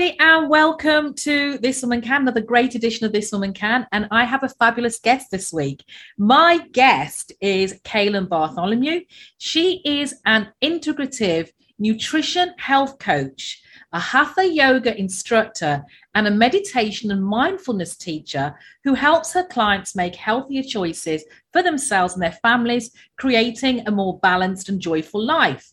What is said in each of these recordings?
everybody, and welcome to This Woman Can, another great edition of This Woman Can. And I have a fabulous guest this week. My guest is Kaylin Bartholomew. She is an integrative nutrition health coach, a hatha yoga instructor, and a meditation and mindfulness teacher who helps her clients make healthier choices for themselves and their families, creating a more balanced and joyful life.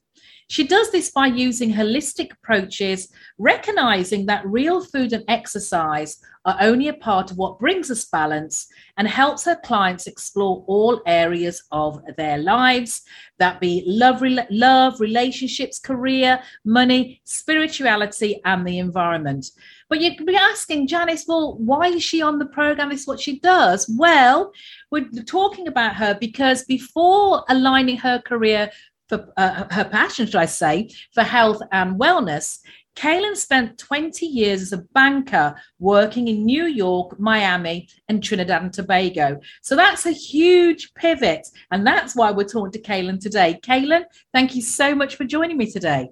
She does this by using holistic approaches, recognizing that real food and exercise are only a part of what brings us balance and helps her clients explore all areas of their lives that be love, love relationships, career, money, spirituality, and the environment. But you could be asking Janice, well, why is she on the program? Is what she does. Well, we're talking about her because before aligning her career for uh, her passion, should I say, for health and wellness. Kaylin spent 20 years as a banker working in New York, Miami, and Trinidad and Tobago. So that's a huge pivot. And that's why we're talking to Kaylin today. Kaylin, thank you so much for joining me today.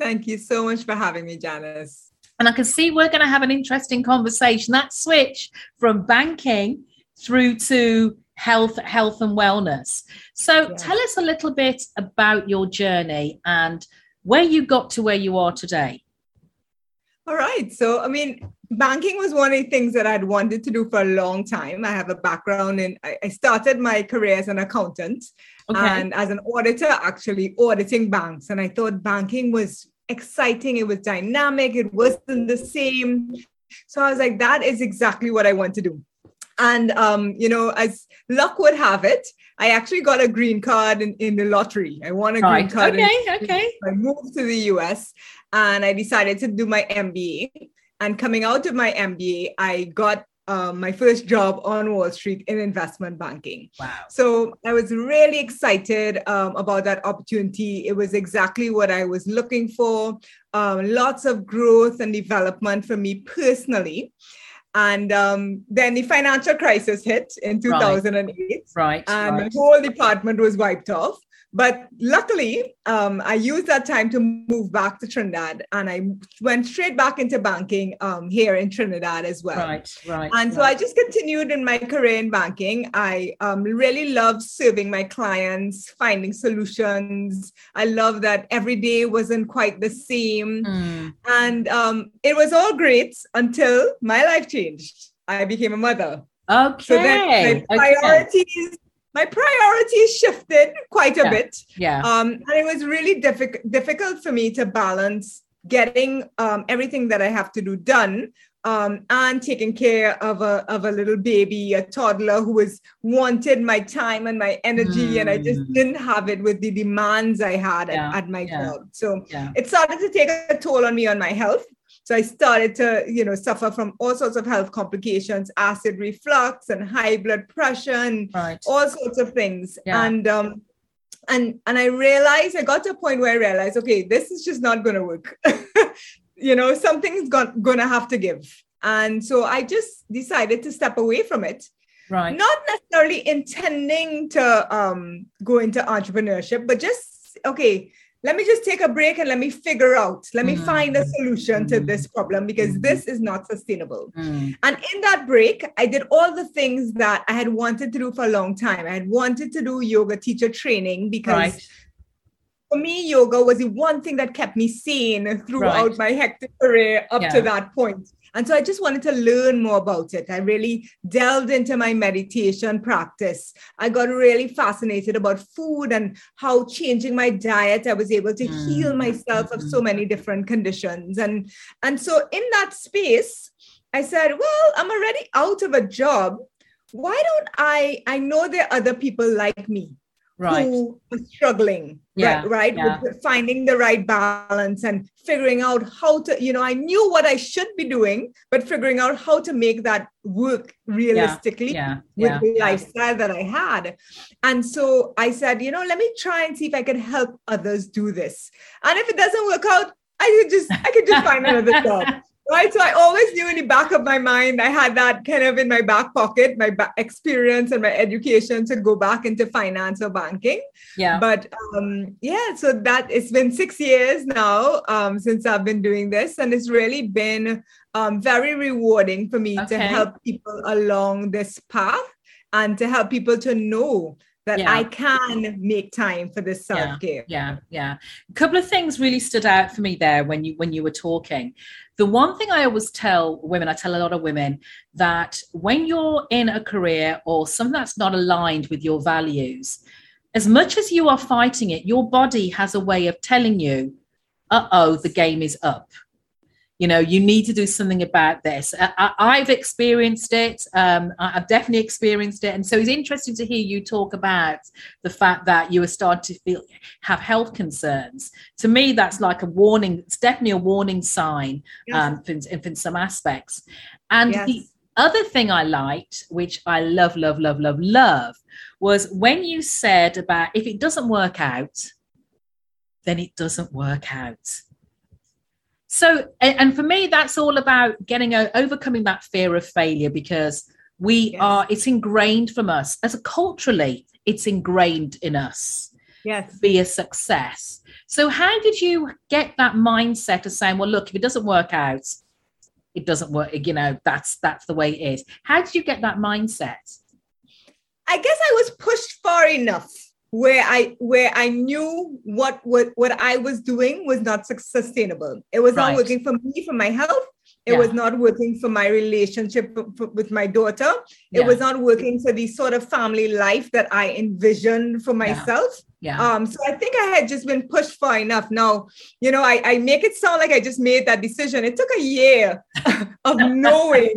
Thank you so much for having me, Janice. And I can see we're going to have an interesting conversation. That switch from banking through to health health and wellness. So tell us a little bit about your journey and where you got to where you are today. All right. So i mean banking was one of the things that i'd wanted to do for a long time. I have a background in i started my career as an accountant okay. and as an auditor actually auditing banks. And i thought banking was exciting. It was dynamic. It wasn't the same. So i was like that is exactly what i want to do and, um, you know, as luck would have it, I actually got a green card in, in the lottery. I won a right. green card. Okay, in, okay. I moved to the US and I decided to do my MBA. And coming out of my MBA, I got um, my first job on Wall Street in investment banking. Wow. So I was really excited um, about that opportunity. It was exactly what I was looking for. Um, lots of growth and development for me personally. And um, then the financial crisis hit in 2008. Right. right and right. the whole department was wiped off. But luckily, um, I used that time to move back to Trinidad and I went straight back into banking um, here in Trinidad as well. Right, right. And so right. I just continued in my career in banking. I um, really love serving my clients, finding solutions. I love that every day wasn't quite the same. Mm. And um, it was all great until my life changed. I became a mother. Okay. So then my priorities okay my priorities shifted quite a yeah. bit. Yeah. Um, and it was really difficult difficult for me to balance getting um, everything that I have to do done um, and taking care of a of a little baby, a toddler who was wanted my time and my energy, mm. and I just mm. didn't have it with the demands I had yeah. at, at, my yeah. job. So yeah. it started to take a toll on me on my health. So I started to, you know, suffer from all sorts of health complications, acid reflux and high blood pressure and right. all sorts of things. Yeah. And um, and and I realized I got to a point where I realized, okay, this is just not going to work. you know, something's got, to have to give. And so I just decided to step away from it. Right. Not necessarily intending to um, go into entrepreneurship, but just okay let me just take a break and let me figure out, let me mm. find a solution to this problem because mm. this is not sustainable. Mm. And in that break, I did all the things that I had wanted to do for a long time. I had wanted to do yoga teacher training because. Right. For me, yoga was the one thing that kept me sane throughout right. my hectic career up yeah. to that point. And so I just wanted to learn more about it. I really delved into my meditation practice. I got really fascinated about food and how changing my diet, I was able to mm. heal myself of so many different conditions. And, and so in that space, I said, well, I'm already out of a job. Why don't I? I know there are other people like me right. who are struggling yeah, right, right? Yeah. with finding the right balance and figuring out how to you know i knew what i should be doing but figuring out how to make that work realistically yeah, with the lifestyle that i had and so i said you know let me try and see if i can help others do this and if it doesn't work out i could just i could just find another job right. So I always knew in the back of my mind, I had that kind of in my back pocket, my experience and my education to go back into finance or banking. Yeah. But um, yeah, so that it's been six years now um, since I've been doing this, and it's really been um, very rewarding for me Okay. to help people along this path and to help people to know that Yeah. I can make time for this self care. yeah yeah a couple of things really stood out for me there when you when you were talking the one thing i always tell women i tell a lot of women that when you're in a career or something that's not aligned with your values as much as you are fighting it your body has a way of telling you uh-oh the game is up you know you need to do something about this. I, i've experienced it um, i've definitely experienced it. And so it's interesting to hear you talk about the fact that you are starting to feel have health concerns. To me that's like a warning it's definitely a warning sign Yes. um, in some aspects. And Yes. the other thing i liked which i love love love love love was when you said about if it doesn't work out then it doesn't work out so and, for me that's all about getting o- overcoming that fear of failure because we Yes. are it's ingrained from us. As a culturally it's ingrained in us Yes. be a success. So how did you get that mindset of saying well look if it doesn't work out it doesn't work you know that's that's the way it is. How did you get that mindset? I guess I was pushed far enough where I where I knew what what what I was doing was not sustainable. It was Right. not working for me for my health. It Yeah. was not working for my relationship with my daughter. It Yeah. was not working for the sort of family life that I envisioned for myself. yeah Um, so I think I had just been pushed far enough. Now, you know, I, I make it sound like I just made that decision. It took a year of knowing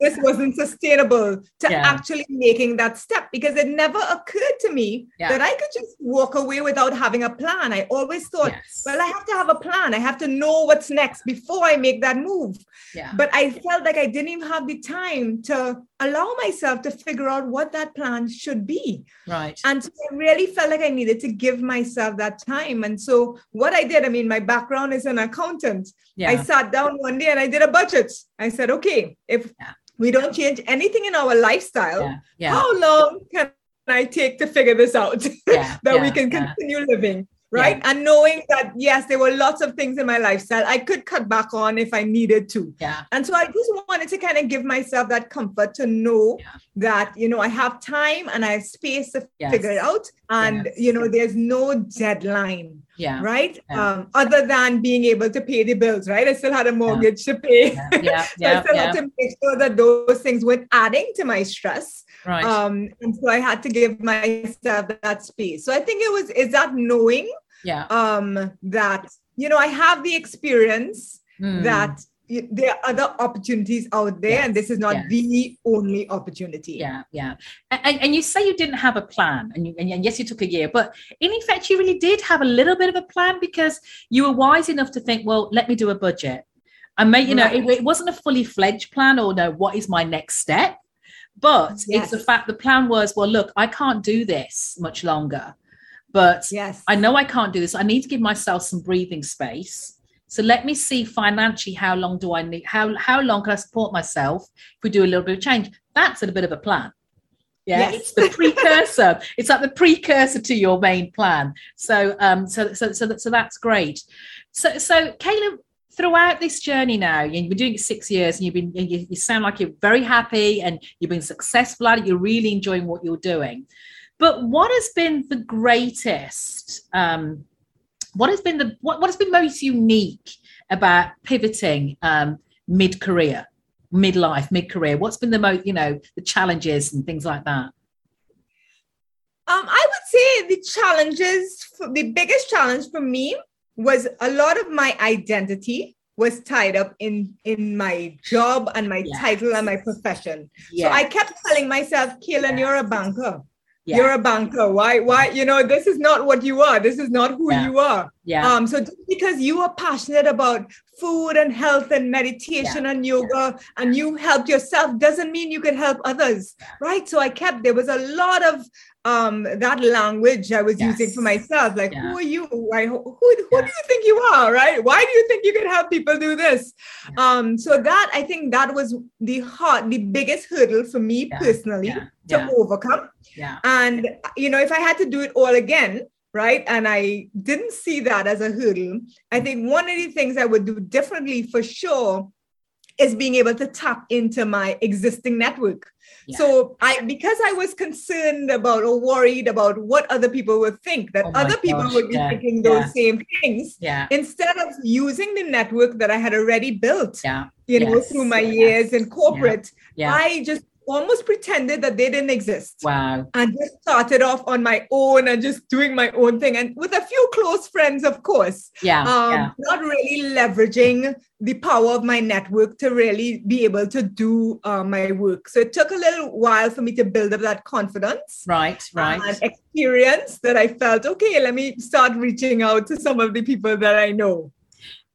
this wasn't sustainable to Yeah. actually making that step because it never occurred to me Yeah. that I could just walk away without having a plan. I always thought, yes. well, I have to have a plan. I have to know what's next before I make that move. yeah But I felt like I didn't even have the time to allow myself to figure out what that plan should be. right And so I really felt like I needed to give myself that time. And so what I did, I mean, my background is an accountant. Yeah. I sat down one day and I did a budget. I said, okay, if Yeah. we don't change anything in our lifestyle, yeah how long can I take to figure this out that we can continue living? Right. And knowing that, yes, there were lots of things in my lifestyle I could cut back on if I needed to. yeah And so I just wanted to kind of give myself that comfort to know Yeah. that, you know, I have time and I have space to Yes. figure it out. And, Yes. you know, there's no deadline, yeah right? Yeah. Um, other than being able to pay the bills, right? I still had a mortgage to pay. yeah yeah so I still yeah. had to make sure that those things weren't adding to my stress. Right. Um, and so I had to give myself that space. So I think it was, is that knowing yeah. um, that, you know, I have the experience Mm. that there are other opportunities out there and this is not yes. the only opportunity. Yeah yeah. And, and you say you didn't have a plan and, you, and yes you took a year but in effect you really did have a little bit of a plan because you were wise enough to think well let me do a budget. And make you know it, it wasn't a fully fledged plan or no what is my next step but it's the fact the plan was well look i can't do this much longer but yes I know I can't do this. I need to give myself some breathing space. So let me see financially how long do I need? How how long can I support myself if we do a little bit of change? That's a bit of a plan. Yeah, Yes. it's the precursor. it's like the precursor to your main plan. So um so so so that, so that's great. So so Kaylin, throughout this journey now, you've been doing it six years, and you've been you, you sound like you're very happy and you've been successful at it. You're really enjoying what you're doing. But what has been the greatest? Um, what has been the what, what has been most unique about pivoting um, mid career, midlife, mid career? What's been the most you know the challenges and things like that? um, i would say the challenges the biggest challenge for me was a lot of my identity was tied up in in my job and my Yes. title and my profession. Yeah, so i kept telling myself Kaylin, Yes. you're a banker. You're a banker. Why why you know this is not what you are. This is not who you are Yeah. Um, so just because you are passionate about food and health and meditation Yeah. and yoga and you helped yourself doesn't mean you can help others. Right. So I kept there was a lot of um that language I was using for myself. Like, Yeah. who are you? I, who who do you think you are? Right? Why do you think you can help people do this? Um, so that I think that was the hard, the biggest hurdle for me Yeah. personally Yeah. to Yeah. overcome. Yeah. And, you know, if I had to do it all again, right, and I didn't see that as a hurdle, I think one of the things I would do differently for sure is being able to tap into my existing network. Yeah. So I because I was concerned about or worried about what other people would think, that Oh other people gosh, would be yeah, thinking those yeah. same things, Yeah. instead of using the network that I had already built, Yeah. you know, through my yes, years in corporate. I just almost pretended that they didn't exist Wow. and just started off on my own and just doing my own thing and with a few close friends of course Yeah. um yeah. not really leveraging the power of my network to really be able to do uh, my work so it took a little while for me to build up that confidence Right. Right. and experience that i felt okay let me start reaching out to some of the people that i know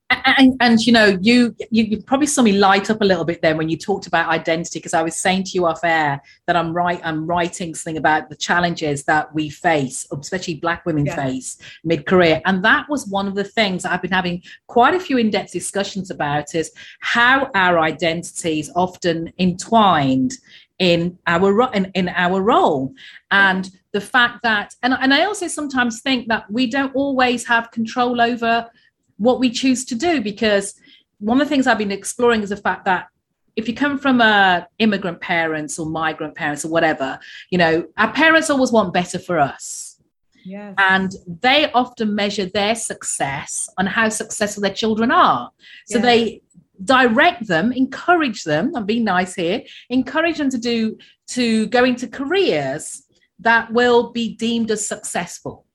and, and you know you, you you probably saw me light up a little bit then when you talked about identity because i was saying to you off air that i'm right i'm writing something about the challenges that we face especially black women Yeah. face mid-career. And that was one of the things i've been having quite a few in-depth discussions about is how our identities often entwined in our in, in our role. And the fact that and, and i also sometimes think that we don't always have control over what we choose to do because one of the things I've been exploring is the fact that if you come from a immigrant parents or migrant parents or whatever, you know, our parents always want better for us. yes And they often measure their success on how successful their children are. So Yeah. they direct them, encourage them, and be nice here, encourage them to do to go into careers that will be deemed as successful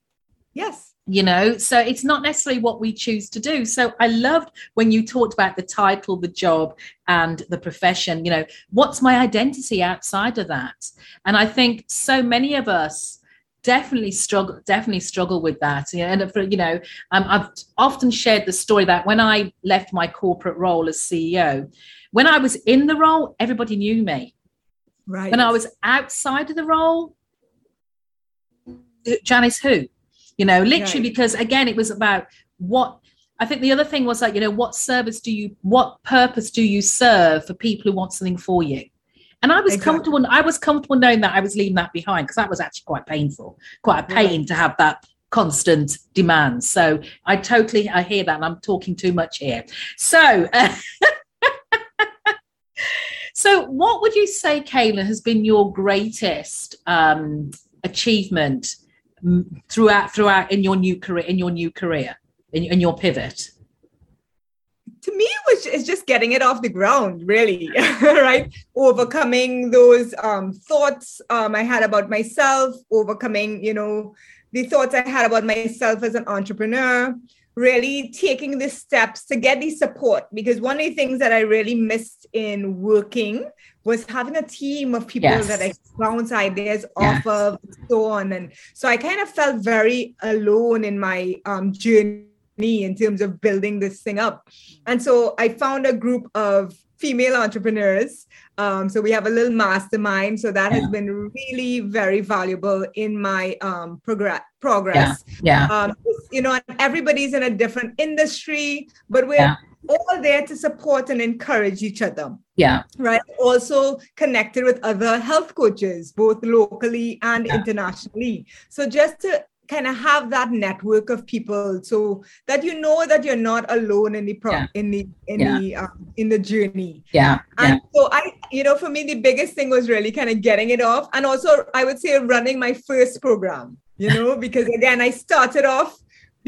yes you know? So it's not necessarily what we choose to do. So i loved when you talked about the title the job and the profession you know what's my identity outside of that? And i think so many of us definitely struggle definitely struggle with that. And for, you know um, i've often shared the story that when i left my corporate role as ceo when i was in the role everybody knew me. Right when I was outside of the role, Janice who? You know, literally Right. because again, it was about what I think the other thing was like, you know, what service do you what purpose do you serve for people who want something for you? And I was Exactly. comfortable, I was comfortable knowing that I was leaving that behind because that was actually quite painful, quite a pain to have that constant demand. So I totally I hear that and I'm talking too much here. So So, what would you say, Kaylin, has been your greatest um, achievement throughout throughout in your new career in your new career in, in your pivot? to me it was it's just getting it off the ground really right overcoming those um, thoughts um, i had about myself overcoming you know the thoughts i had about myself as an entrepreneur really taking the steps to get the support because one of the things that i really missed in working was having a team of people Yes. that i bounce ideas Yes. off of so on and so i kind of felt very alone in my um, journey in terms of building this thing up and so I found a group of female entrepreneurs. Um, so we have a little mastermind. So that has been really very valuable in my um, progress. Progress. Yeah, Um, you know, everybody's in a different industry, but we're Yeah. all there to support and encourage each other. yeah, Right. Also connected with other health coaches, both locally and Yeah. internationally. So just to kind of have that network of people so that you know that you're not alone in the pro- Yeah. in the in Yeah. the um, in the journey yeah, yeah, and so i you know for me the biggest thing was really kind of getting it off and also i would say running my first program you know because again i started off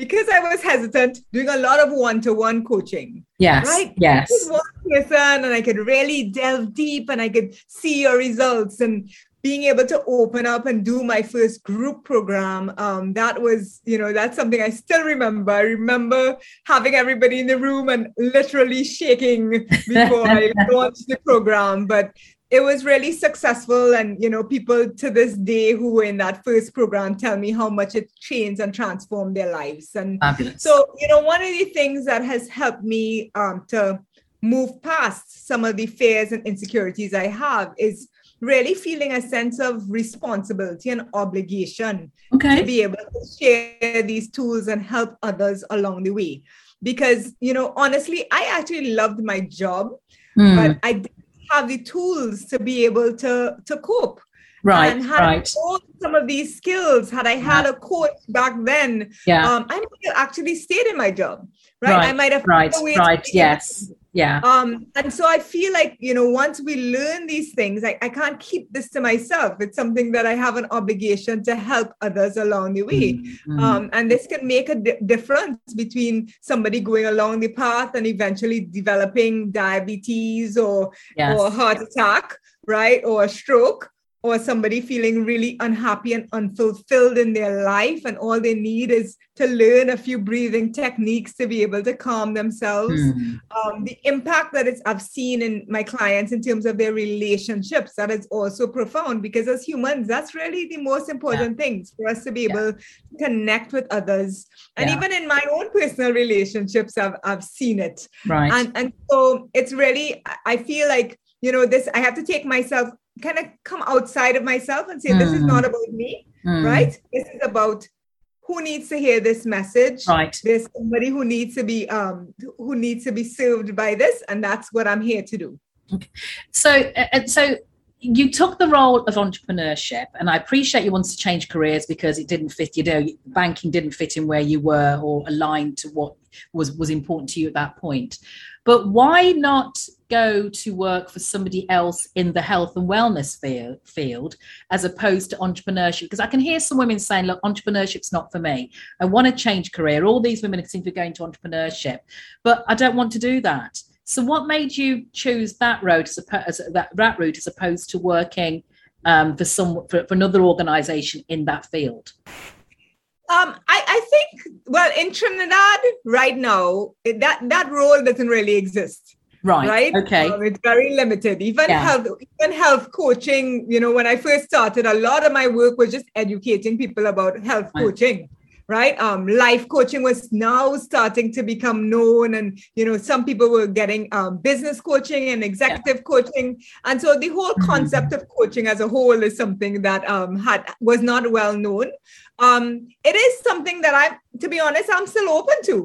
because i was hesitant doing a lot of one-to-one coaching yes, Right. yes, one person and I could really delve deep and I could see your results and being able to open up and do my first group program um, that was you know that's something i still remember. I remember having everybody in the room and literally shaking before i launched the program. But it was really successful. And you know people to this day who were in that first program tell me how much it changed and transformed their lives. And Fabulous. so you know one of the things that has helped me um, to move past some of the fears and insecurities i have is really feeling a sense of responsibility and obligation okay. to be able to share these tools and help others along the way because you know honestly i actually loved my job Mm. but i didn't have the tools to be able to to cope right. and had Right. I some of these skills had i had a coach back then Yeah. um i might have actually stayed in my job right, i might have right. found a way to Right. Yes. Yeah. um, and so I feel like, you know, once we learn these things, I, I can't keep this to myself. It's something that I have an obligation to help others along the way. Mm. Um, and this can make a di- difference between somebody going along the path and eventually developing diabetes or, yes. or heart attack, right? Or a stroke, or somebody feeling really unhappy and unfulfilled in their life. And all they need is to learn a few breathing techniques to be able to calm themselves Mm. um, the impact that it's I've seen in my clients in terms of their relationships that is also profound because as humans, that's really the most important things for us to be Yeah. able to connect with others. And Yeah. even in my own personal relationships, I've I've seen it. Right. And and so it's really I feel like you know this I have to take myself kind of come outside of myself and say this is Mm. not about me, Mm. right? This is about who needs to hear this message Right. there's somebody who needs to be um who needs to be served by this and that's what i'm here to do Okay. So, uh, so you took the role of entrepreneurship, and I appreciate you wanted to change careers because it didn't fit. You know, banking didn't fit in where you were or aligned to what was was important to you at that point. But why not go to work for somebody else in the health and wellness field, as opposed to entrepreneurship? Because I can hear some women saying, "Look, entrepreneurship's not for me. I want to change career." All these women seem to be going to entrepreneurship, but I don't want to do that. So, what made you choose that road as, oppo- as that, that route as opposed to working um, for some for, for another organisation in that field? Um i i think well in trinidad right now it- that that role doesn't really exist Right. right Okay. Um, it's very limited even Yeah. health even health coaching you know when i first started a lot of my work was just educating people about health Right. coaching right? Um life coaching was now starting to become known and you know some people were getting um, business coaching and executive coaching. And so the whole Mhm. concept of coaching as a whole is something that um had was not well known. Um it is something that i to be honest i'm still open to.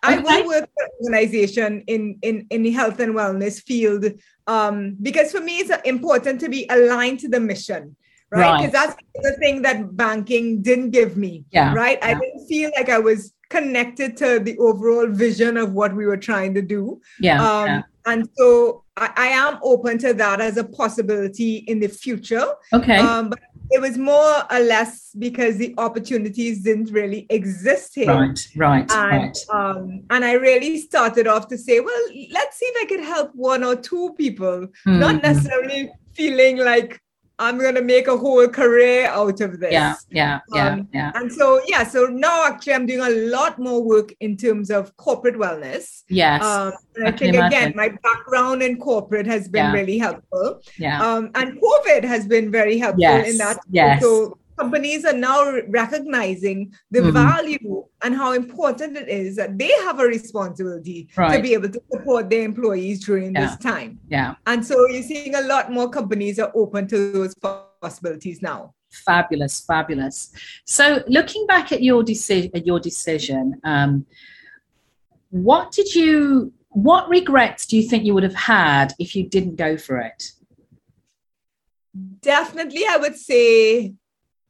I will work for an organization in, in, in the health and wellness field um, because for me it's important to be aligned to the mission, right? Right. Because that's the thing that banking didn't give me, Yeah. right? I didn't feel like I was connected to the overall vision of what we were trying to do. Yeah. Um, yeah. And so I, I am open to that as a possibility in the future. Okay. Um, but it was more or less because the opportunities didn't really exist here right. Right. and right. um, and I really started off to say, well, let's see if I could help one or two people, not Mhm. necessarily feeling like I'm gonna make a whole career out of this. Yeah. Yeah. Yeah. Um, yeah. And so yeah, so now actually I'm doing a lot more work in terms of corporate wellness. Yes. Um, and I, I think again, my background in corporate has been Yeah. really helpful. yeah. Um, and COVID has been very helpful Yes, in that. yes. So companies are now recognizing the Mhm. value and how important it is that they have a responsibility to be able to support their employees during Yeah. this time. yeah. And so you're seeing a lot more companies are open to those possibilities now. Fabulous. Fabulous. So, looking back at your decision, at your decision, um, what did you? What regrets do you think you would have had if you didn't go for it? Definitely, I would say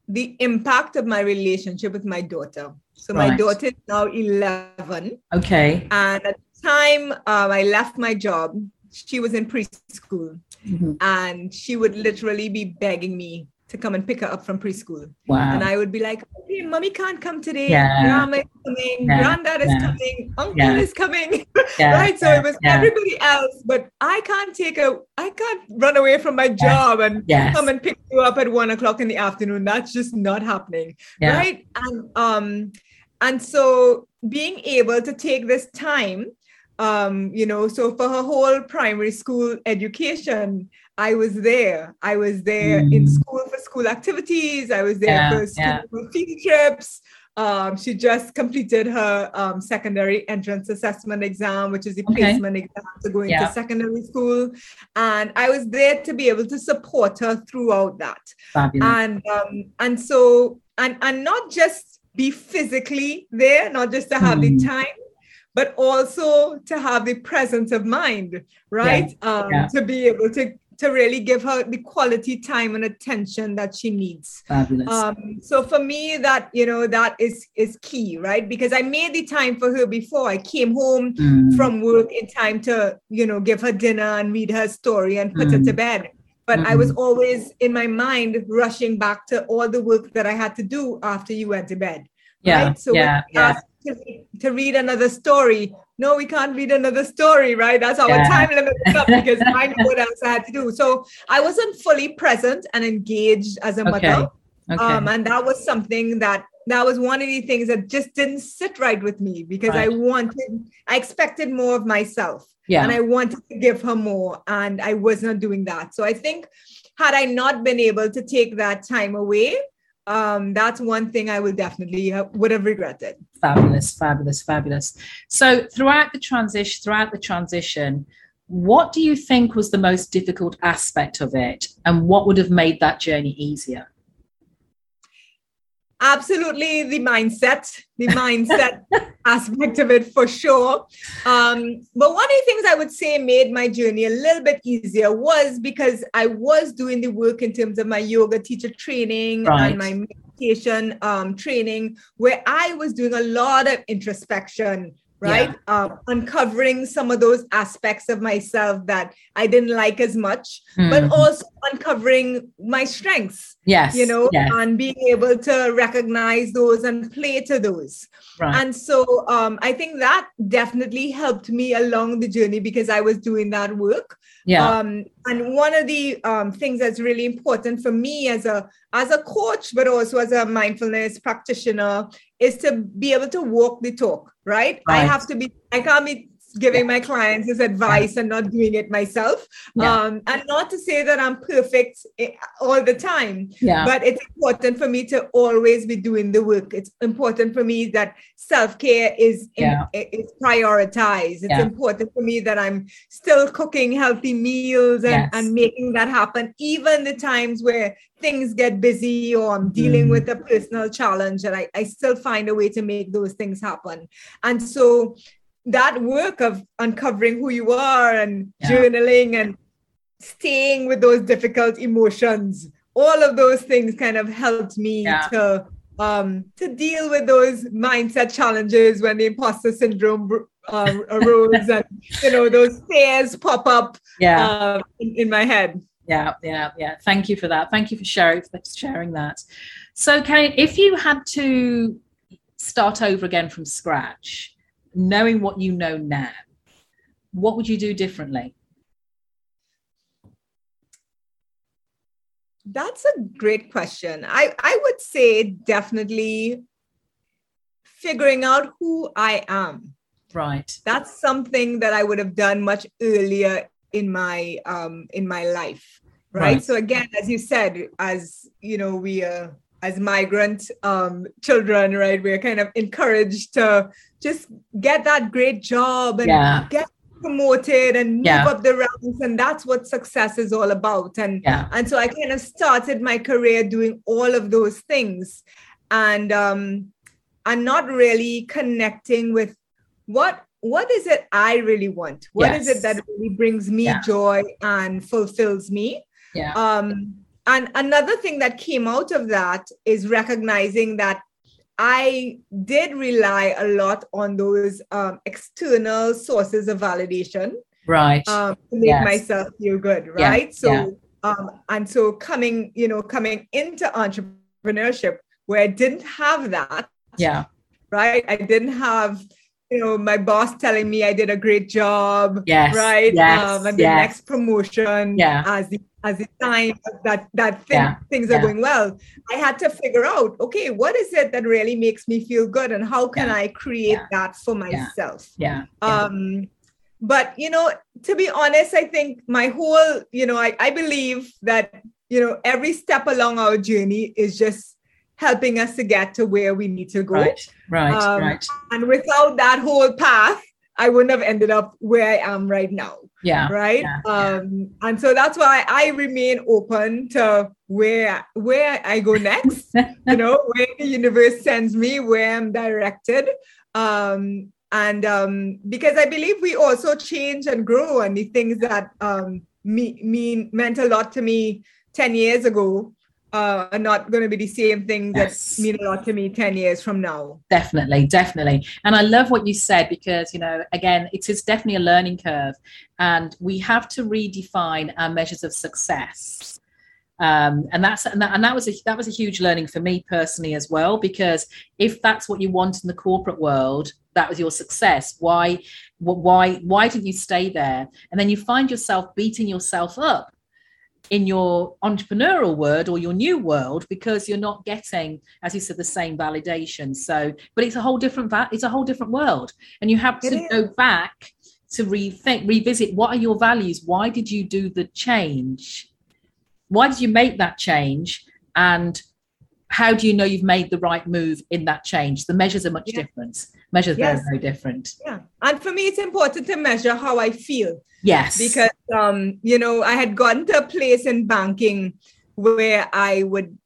the impact of my relationship with my daughter. So my daughter is now 11. Okay. And at the time um, I left my job, she was in preschool Mhm. and she would literally be begging me to come and pick her up from preschool. Wow. And I would be like, okay, mommy can't come today. Yeah. Grandma is coming. Yeah. Granddad is Yeah. coming. Uncle is coming. Right. So it was everybody else, but I can't take a, I can't run away from my job and Yes. come and pick you up at one o'clock in the afternoon. That's just not happening right and um and so being able to take this time Um, you know, so for her whole primary school education, I was there. I was there mm. in school for school activities. I was there yeah, for school yeah. field trips. Um, she just completed her um, secondary entrance assessment exam, which is the okay. placement exam to go into yeah. secondary school. And I was there to be able to support her throughout that. Fabulous. And um, and so and and not just be physically there, not just to have mm. the time, but also to have the presence of mind, right? Yeah. Um, yeah. To be able to to really give her the quality time and attention that she needs. Fabulous. Um, so for me, that you know that is is key, right? Because I made the time for her before. I came home mm. from work in time to you know give her dinner and read her story and put mm. her to bed. But mm-hmm. I was always in my mind rushing back to all the work that I had to do after you went to bed. Yeah. Right? So yeah, yeah. To, to read another story, no, we can't read another story, right? That's our yeah. time limit up because I knew what else I had to do. So I wasn't fully present and engaged as a okay. mother. Okay. Um, and that was something that that was one of the things that just didn't sit right with me because right. I wanted, I expected more of myself. Yeah. And I wanted to give her more. And I was not doing that. So I think had I not been able to take that time away, um, that's one thing I would definitely uh, would have regretted. Fabulous, fabulous, fabulous. So throughout the transition, throughout the transition, what do you think was the most difficult aspect of it, and what would have made that journey easier? Absolutely the mindset the mindset aspect of it for sure um, but one of the things i would say made my journey a little bit easier was because i was doing the work in terms of my yoga teacher training right. and my meditation um, training where i was doing a lot of introspection right? Yeah. Um, uncovering some of those aspects of myself that I didn't like as much, mm. but also uncovering my strengths. Yes. You know, yes. and being able to recognize those and play to those. Right. And so um, I think that definitely helped me along the journey because I was doing that work. Yeah. Um, and one of the um, things that's really important for me as a as a coach, but also as a mindfulness practitioner, is to be able to walk the talk. Right? right. I have to be. I can't be giving my clients this advice and not doing it myself. Yeah. Um, and not to say that I'm perfect eh, all the time, yeah. but it's important for me to always be doing the work. It's important for me that self care is yeah. is prioritized. It's important for me that I'm still cooking healthy meals and, yes. and making that happen, even the times where things get busy or I'm dealing mm. with a personal challenge and I, I still find a way to make those things happen. And so that work of uncovering who you are and yeah. journaling and staying with those difficult emotions all of those things kind of helped me yeah. to um, to deal with those mindset challenges when the imposter syndrome uh, arose and you know those fears pop up yeah. Uh, in, in, my head yeah yeah yeah thank you for that thank you for sharing for sharing that so kate if you had to start over again from scratch knowing what you know now, what would you do differently? That's a great question. I, I would say definitely figuring out who I am. Right. That's something that I would have done much earlier in my um in my life. Right. right. So again, as you said, as you know, we uh as migrant um, children, right? We're kind of encouraged to just get that great job and yeah. get promoted and move yeah. up the ranks and that's what success is all about and yeah. and so i kind of started my career doing all of those things and um and not really connecting with what what is it i really want What yes. is it that really brings me yeah. joy and fulfills me yeah um and another thing that came out of that is recognizing that I did rely a lot on those um, external sources of validation. Right. Um, to make yes. myself feel good. Right. Yeah. So, yeah. Um, and so coming, you know, coming into entrepreneurship where I didn't have that. Yeah. Right. I didn't have, you know, my boss telling me I did a great job. Yes. Right. Yes. Um, and the yes. next promotion yeah. as the as the time that that thing, yeah. things are yeah. going well. I had to figure out okay what is it that really makes me feel good and how can yeah. i create that for myself? Yeah. um but you know to be honest i think my whole you know I, I believe that you know every step along our journey is just helping us to get to where we need to go. Right. Right. Um, right. and without that whole path i wouldn't have ended up where i am right now yeah. Right? Yeah, um yeah. and so that's why i remain open to where where i go next. You know where the universe sends me where i'm directed. Um and um because i believe we also change and grow and the things that um me, mean meant a lot to me 10 years ago uh, are not going to be the same thing that yes. mean a lot to me 10 years from now. Definitely, definitely. And I love what you said because, you know, again, it is definitely a learning curve and we have to redefine our measures of success. Um, and that's and that, and that was a that was a huge learning for me personally as well because if that's what you want in the corporate world that was your success why why why did you stay there and then you find yourself beating yourself up in your entrepreneurial world or your new world because you're not getting as you said the same validation. So but it's a whole different va- it's a whole different world. And you have to go back to rethink revisit what are your values? Why did you do the change? Why did you make that change? And how do you know you've made the right move in that change? The measures are much yeah. different. Measures yes. very very different. Yeah. And for me it's important to measure how i feel. Yes. Because um you know i had gotten to a place in banking where i would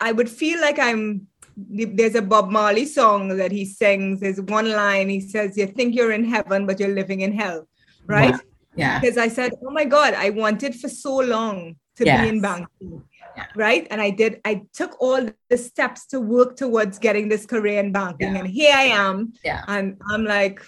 i would feel like i'm there's a bob marley song that he sings. There's one line he says you think you're in heaven but you're living in hell right? Yeah. Because i said oh my god i wanted for so long to yes. be in banking yeah. right? And i did i took all the steps to work towards getting this career in banking. Yeah. and here i am yeah. and i'm like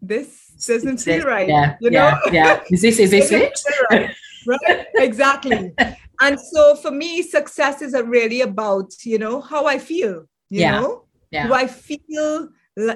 this doesn't feel right yeah you know? yeah. Is this is this it? right. right? Exactly. And so for me success is really about you know how i feel you yeah. know? Yeah. do i feel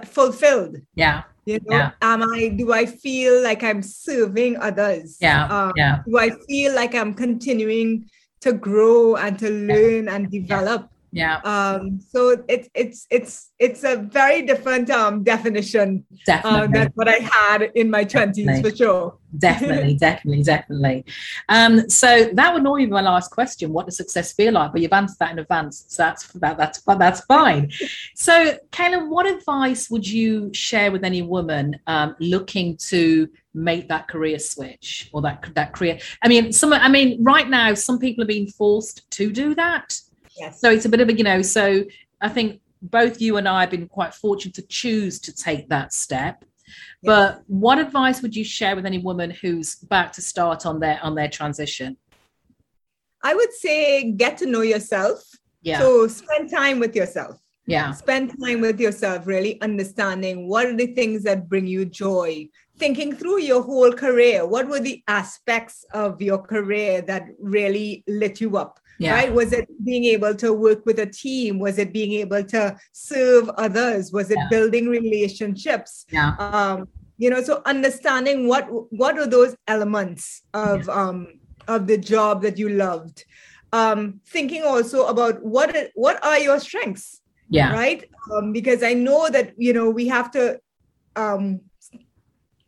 fulfilled? Yeah. You know yeah. am i do i feel like i'm serving others? Yeah um, yeah. do i feel like i'm continuing to grow and to learn and develop yeah. Um so it's it's it's it's a very different um definition. Definitely. Uh, than what i had in my 20s for sure. Definitely definitely definitely. Um so that would normally be my last question. What does success feel like? But you've answered that in advance so that's that, that's that's fine. So Kaylin, what advice would you share with any woman um, looking to make that career switch or that that career? I mean some i mean right now some people are being forced to do that Yes. So it's a bit of a, you know, so I think both you and I have been quite fortunate to choose to take that step. Yes. But what advice would you share with any woman who's about to start on their on their transition? I would say get to know yourself. Yeah. So spend time with yourself. Yeah. Spend time with yourself, really understanding what are the things that bring you joy, thinking through your whole career. What were the aspects of your career that really lit you up? Yeah. right was it being able to work with a team was it being able to serve others was it yeah. building relationships yeah. um, you know so understanding what what are those elements of yeah. um of the job that you loved um thinking also about what what are your strengths yeah right um, because i know that you know we have to um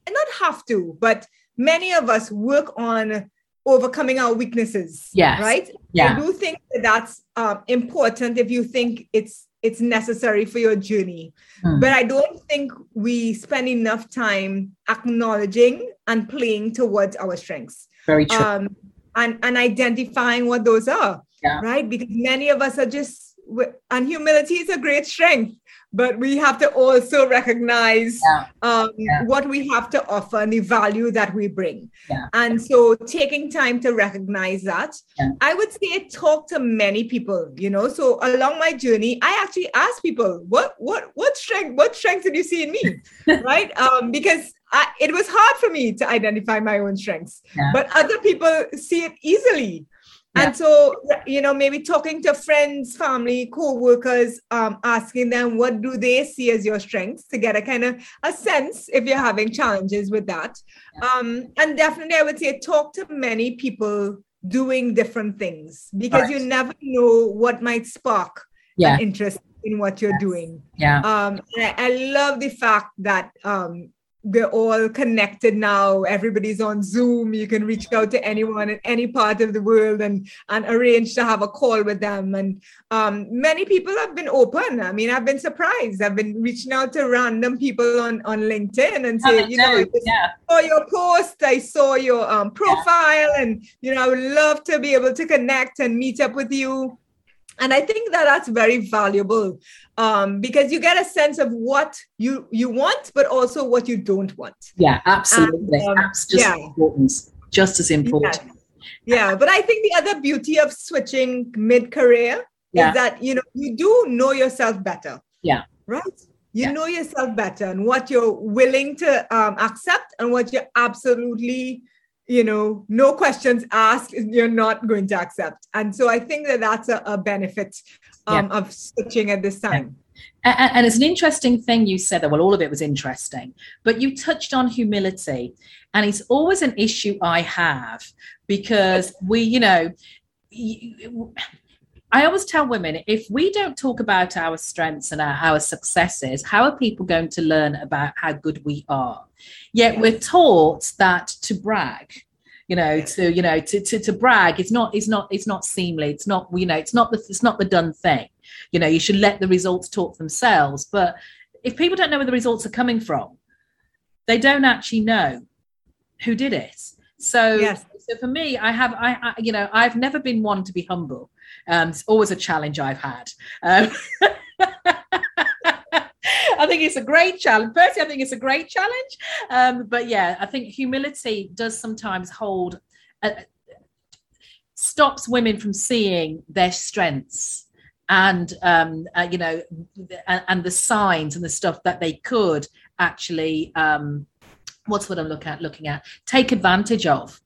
not have to but many of us work on overcoming our weaknesses. Yes. Right. Yeah. I do think that that's um, important if you think it's it's necessary for your journey. Hmm. But I don't think we spend enough time acknowledging and playing towards our strengths. Very true. Um, and and identifying what those are. Yeah. Right. Because many of us are just and humility is a great strength but we have to also recognize yeah. Um, yeah. what we have to offer and the value that we bring. Yeah. And so taking time to recognize that, I would say talk to many people, you know. So along my journey, I actually ask people, what what what strength, what strengths did you see in me? right? Um, because I, it was hard for me to identify my own strengths, but other people see it easily. Yeah. And so, you know, maybe talking to friends, family, co-workers, um, asking them what do they see as your strengths to get a kind of a sense if you're having challenges with that. Yeah. Um, and definitely, I would say talk to many people doing different things because right. you never know what might spark yeah. an interest in what you're yes. doing. Yeah. Um, I, I, love the fact that um, we're all connected now. Everybody's on Zoom. You can reach out to anyone in any part of the world and and arrange to have a call with them. And um, many people have been open. I mean, I've been surprised. I've been reaching out to random people on on LinkedIn and say, you know, yeah. I saw your post, I saw your um, profile, yeah. and you know, I would love to be able to connect and meet up with you and i think that that's very valuable um, because you get a sense of what you you want but also what you don't want yeah absolutely and, um, that's just yeah. important just as important yeah. yeah. but i think the other beauty of switching mid-career yeah. is that you know you do know yourself better yeah right you yeah. know yourself better and what you're willing to um, accept and what you're absolutely you know, no questions asked, you're not going to accept. And so I think that that's a, a benefit um, yeah. of switching at this time. Yeah. And, and, it's an interesting thing you said that, well, all of it was interesting, but you touched on humility. And it's always an issue I have because we, you know, I always tell women if we don't talk about our strengths and our, our successes, how are people going to learn about how good we are? Yet we're taught that to brag, you know, to you know, to, to to brag is not is not it's not seemly. It's not you know, it's not the it's not the done thing. You know, you should let the results talk themselves. But if people don't know where the results are coming from, they don't actually know who did it. So, yes. so for me, I have, I, I, you know, I've never been one to be humble. Um, it's always a challenge I've had. Um, I think it's a great challenge. Personally, I think it's a great challenge. Um, but yeah, I think humility does sometimes hold, uh, stops women from seeing their strengths and um, uh, you know, and, and, the signs and the stuff that they could actually, um, what's what I'm looking at? Looking at take advantage of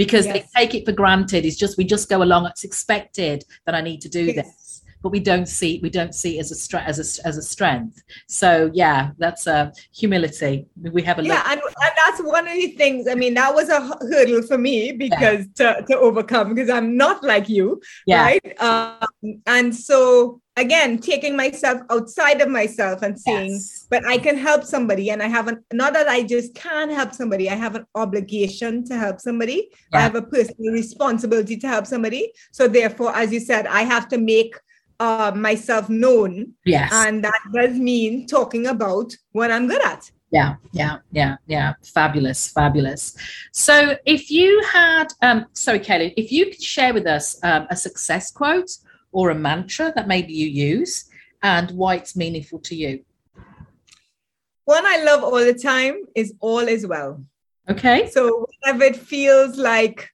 because yes. they take it for granted. It's just we just go along. It's expected that I need to do yes. this but we don't see we don't see it as a stre- as a as a strength. So yeah, that's a humility. We have a yeah, and, and that's one of the things. I mean, that was a hurdle for me because yeah. to to overcome because I'm not like you, yeah. right? Um, and so again taking myself outside of myself and saying yes. but i can help somebody and i have an not that i just can help somebody i have an obligation to help somebody yeah. i have a personal responsibility to help somebody so therefore as you said i have to make uh, myself known. Yes. And that does mean talking about what I'm good at. Yeah, yeah, yeah, yeah. Fabulous, fabulous. So, if you had, um, sorry, Kelly, if you could share with us um, a success quote or a mantra that maybe you use and why it's meaningful to you. One I love all the time is all is well. Okay. So, whenever it feels like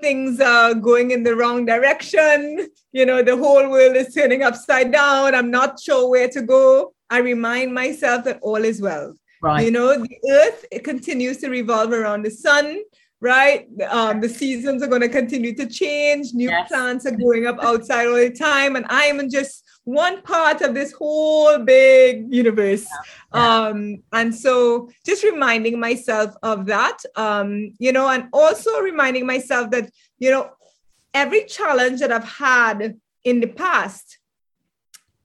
things are going in the wrong direction. You know, the whole world is turning upside down. I'm not sure where to go. I remind myself that all is well. Right. You know, the earth it continues to revolve around the sun, right? Um, the seasons are going to continue to change. New yes. plants are growing up outside all the time. And I am just one part of this whole big universe. Yeah. Um, and so just reminding myself of that, um, you know, and also reminding myself that, you know, every challenge that I've had in the past,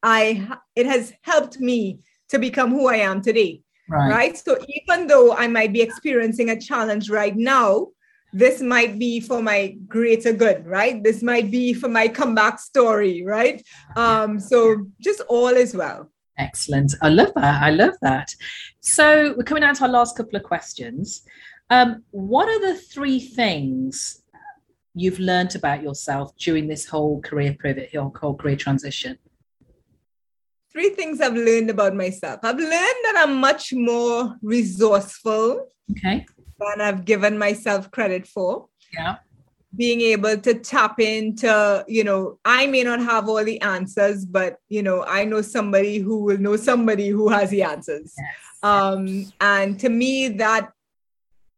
I it has helped me to become who I am today. Right. right. So even though I might be experiencing a challenge right now, this might be for my greater good, right? This might be for my comeback story, right? Um, so just all is well. Excellent. I love that. I love that. So we're coming down to our last couple of questions. Um, what are the three things you've learned about yourself during this whole career pivot, whole career transition? Three things I've learned about myself. I've learned that I'm much more resourceful. Okay than I've given myself credit for. Yeah. Being able to tap into, you know, I may not have all the answers, but you know, I know somebody who will know somebody who has the answers. Yes. Um, and to me, that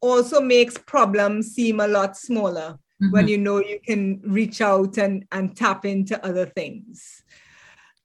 also makes problems seem a lot smaller mm-hmm. when you know you can reach out and, and tap into other things.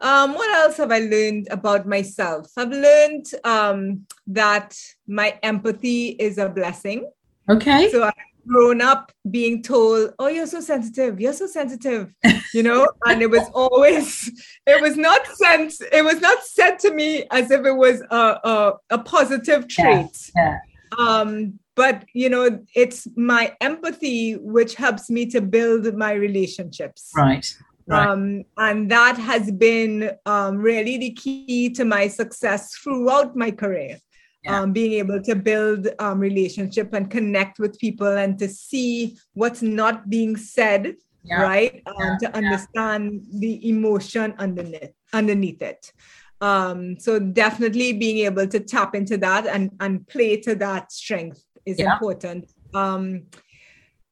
Um, what else have I learned about myself? I've learned um, that my empathy is a blessing. Okay. So I've grown up being told, "Oh, you're so sensitive. You're so sensitive," you know, and it was always, it was not sent, it was not said to me as if it was a a, a positive trait. Yeah. yeah. Um, but you know, it's my empathy which helps me to build my relationships. Right. Right. Um, and that has been um, really the key to my success throughout my career. Yeah. Um, being able to build um, relationship and connect with people and to see what's not being said, yeah. right? Um, yeah. To understand the emotion underneath underneath it. Um, so definitely being able to tap into that and and play to that strength is important. Um,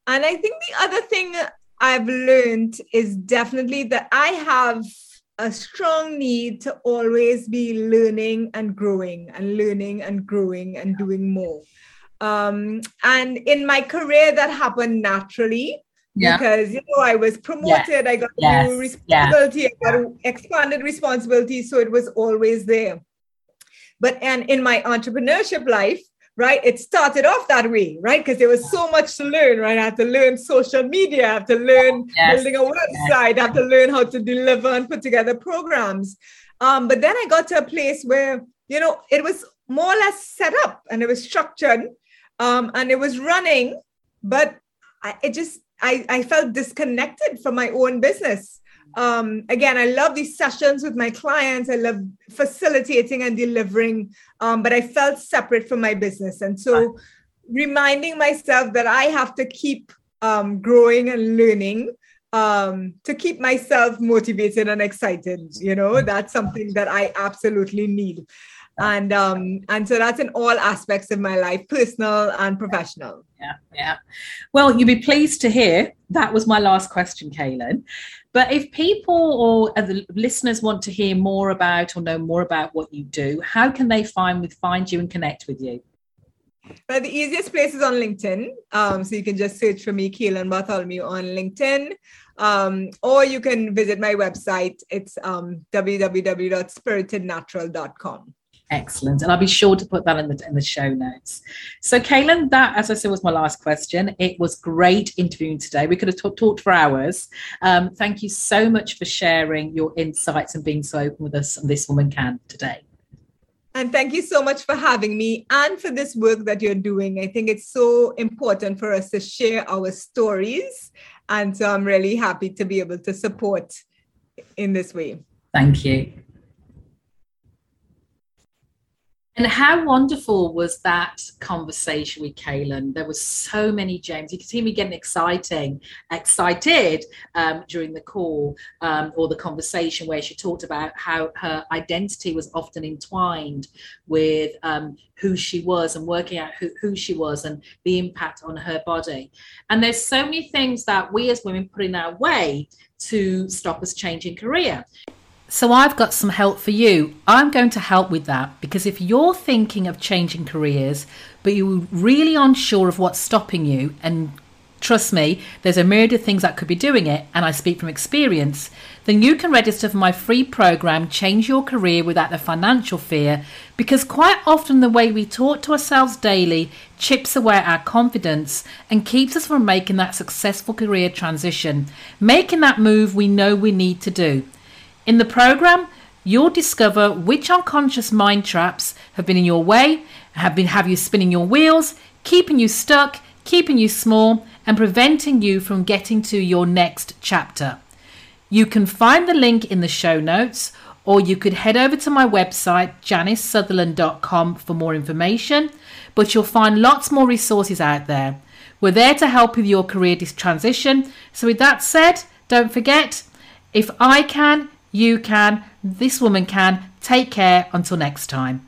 and I think the other thing I've learned is definitely that I have a strong need to always be learning and growing and learning and growing and doing more. Um, and in my career, that happened naturally. Yeah. Because you know I was promoted, yes. I got yes. new responsibility, yes. I got expanded responsibility, so it was always there. But and in my entrepreneurship life, right? It started off that way, right? Because there was so much to learn, right? I had to learn social media, I have to learn yes. building a website, I have to learn how to deliver and put together programs. Um, but then I got to a place where, you know, it was more or less set up and it was structured um, and it was running, but I, it just, I, I felt disconnected from my own business um, again, I love these sessions with my clients. I love facilitating and delivering, um, but I felt separate from my business. And so, reminding myself that I have to keep um, growing and learning um, to keep myself motivated and excited. You know, that's something that I absolutely need. And um, and so that's in all aspects of my life, personal and professional. Yeah, yeah. Well, you'd be pleased to hear that was my last question, Kaylin. But if people or the listeners want to hear more about or know more about what you do, how can they find with find you and connect with you? But the easiest place is on LinkedIn. Um, so you can just search for me, Kaylin Bartholomew, on LinkedIn. Um, or you can visit my website. It's um, www.spiritednatural.com. Excellent. And I'll be sure to put that in the in the show notes. So, Kaylin, that, as I said, was my last question. It was great interviewing today. We could have t- talked for hours. Um, thank you so much for sharing your insights and being so open with us on This Woman Can today. And thank you so much for having me and for this work that you're doing. I think it's so important for us to share our stories. And so I'm really happy to be able to support in this way. Thank you. And how wonderful was that conversation with Kaylin? There was so many gems. You could see me getting exciting, excited um, during the call um, or the conversation where she talked about how her identity was often entwined with um, who she was and working out who, who she was and the impact on her body. And there's so many things that we as women put in our way to stop us changing career. So I've got some help for you. I'm going to help with that because if you're thinking of changing careers, but you're really unsure of what's stopping you, and trust me, there's a myriad of things that could be doing it, and I speak from experience, then you can register for my free program, Change Your Career Without the Financial Fear, because quite often the way we talk to ourselves daily chips away at our confidence and keeps us from making that successful career transition, making that move we know we need to do. In the program, you'll discover which unconscious mind traps have been in your way, have been have you spinning your wheels, keeping you stuck, keeping you small, and preventing you from getting to your next chapter. You can find the link in the show notes, or you could head over to my website, janicesutherland.com, for more information. But you'll find lots more resources out there. We're there to help with your career transition. So, with that said, don't forget if I can, you can, this woman can. Take care until next time.